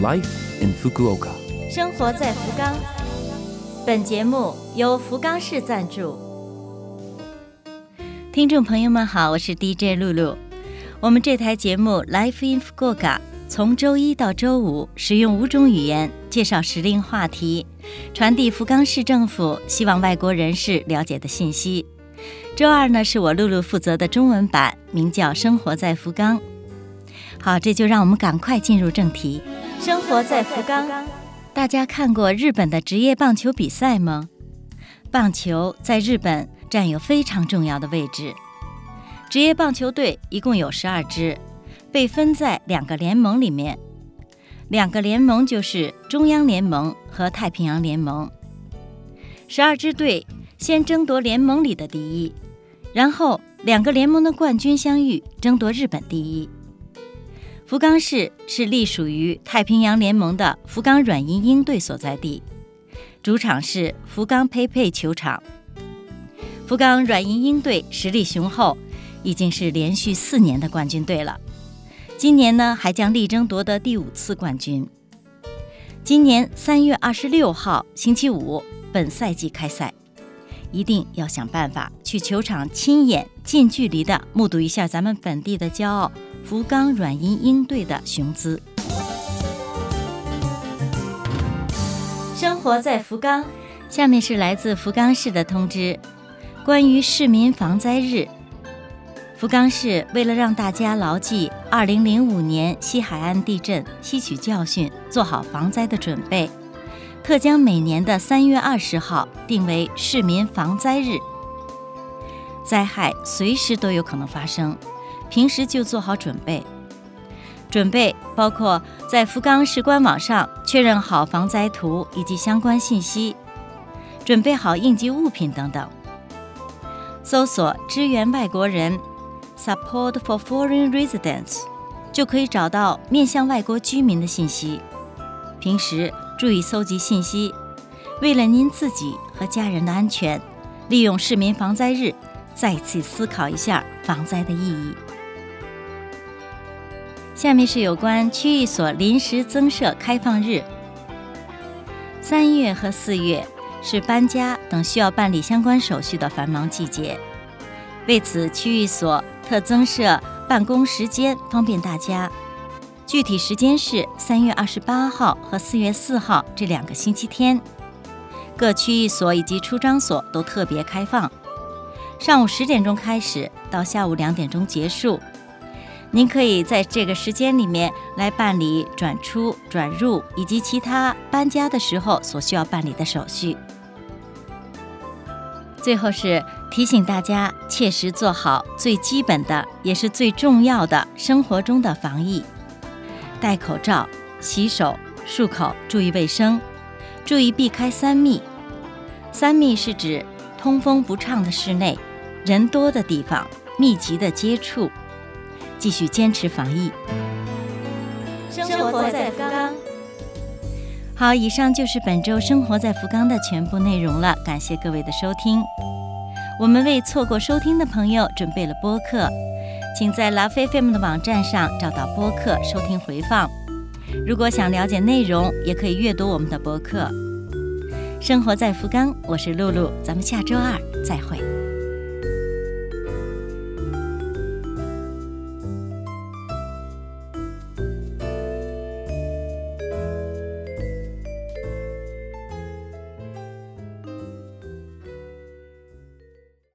Life in Fukuoka。生活在福冈。本节目由福冈市赞助。听众朋友们好，我是 DJ 露露。我们这台节目《Life in Fukuoka》从周一到周五使用五种语言介绍时令话题，传递福冈市政府希望外国人士了解的信息。周二呢是我露露负责的中文版，名叫《生活在福冈》。好，这就让我们赶快进入正题。生活在福冈，大家看过日本的职业棒球比赛吗？棒球在日本占有非常重要的位置。职业棒球队一共有十二支，被分在两个联盟里面。两个联盟就是中央联盟和太平洋联盟。十二支队先争夺联盟里的第一，然后两个联盟的冠军相遇，争夺日本第一。福冈市是隶属于太平洋联盟的福冈软银鹰队所在地，主场是福冈佩佩球场。福冈软银鹰队实力雄厚，已经是连续四年的冠军队了。今年呢，还将力争夺得第五次冠军。今年三月二十六号星期五，本赛季开赛，一定要想办法去球场亲眼近距离的目睹一下咱们本地的骄傲。福冈软银鹰队的雄姿。生活在福冈，下面是来自福冈市的通知，关于市民防灾日。福冈市为了让大家牢记2005年西海岸地震，吸取教训，做好防灾的准备，特将每年的3月20号定为市民防灾日。灾害随时都有可能发生。平时就做好准备，准备包括在福冈市官网上确认好防灾图以及相关信息，准备好应急物品等等。搜索“支援外国人 ”（Support for Foreign Residents） 就可以找到面向外国居民的信息。平时注意搜集信息，为了您自己和家人的安全，利用市民防灾日，再次思考一下防灾的意义。下面是有关区域所临时增设开放日。三月和四月是搬家等需要办理相关手续的繁忙季节，为此区域所特增设办公时间，方便大家。具体时间是三月二十八号和四月四号这两个星期天，各区域所以及出张所都特别开放，上午十点钟开始，到下午两点钟结束。您可以在这个时间里面来办理转出、转入以及其他搬家的时候所需要办理的手续。最后是提醒大家，切实做好最基本的也是最重要的生活中的防疫：戴口罩、洗手、漱口，注意卫生，注意避开三密。三密是指通风不畅的室内、人多的地方、密集的接触。继续坚持防疫，生活在福冈。好，以上就是本周生活在福冈的全部内容了。感谢各位的收听。我们为错过收听的朋友准备了播客，请在 Love FM 的网站上找到播客收听回放。如果想了解内容，也可以阅读我们的博客。生活在福冈，我是露露，咱们下周二再会。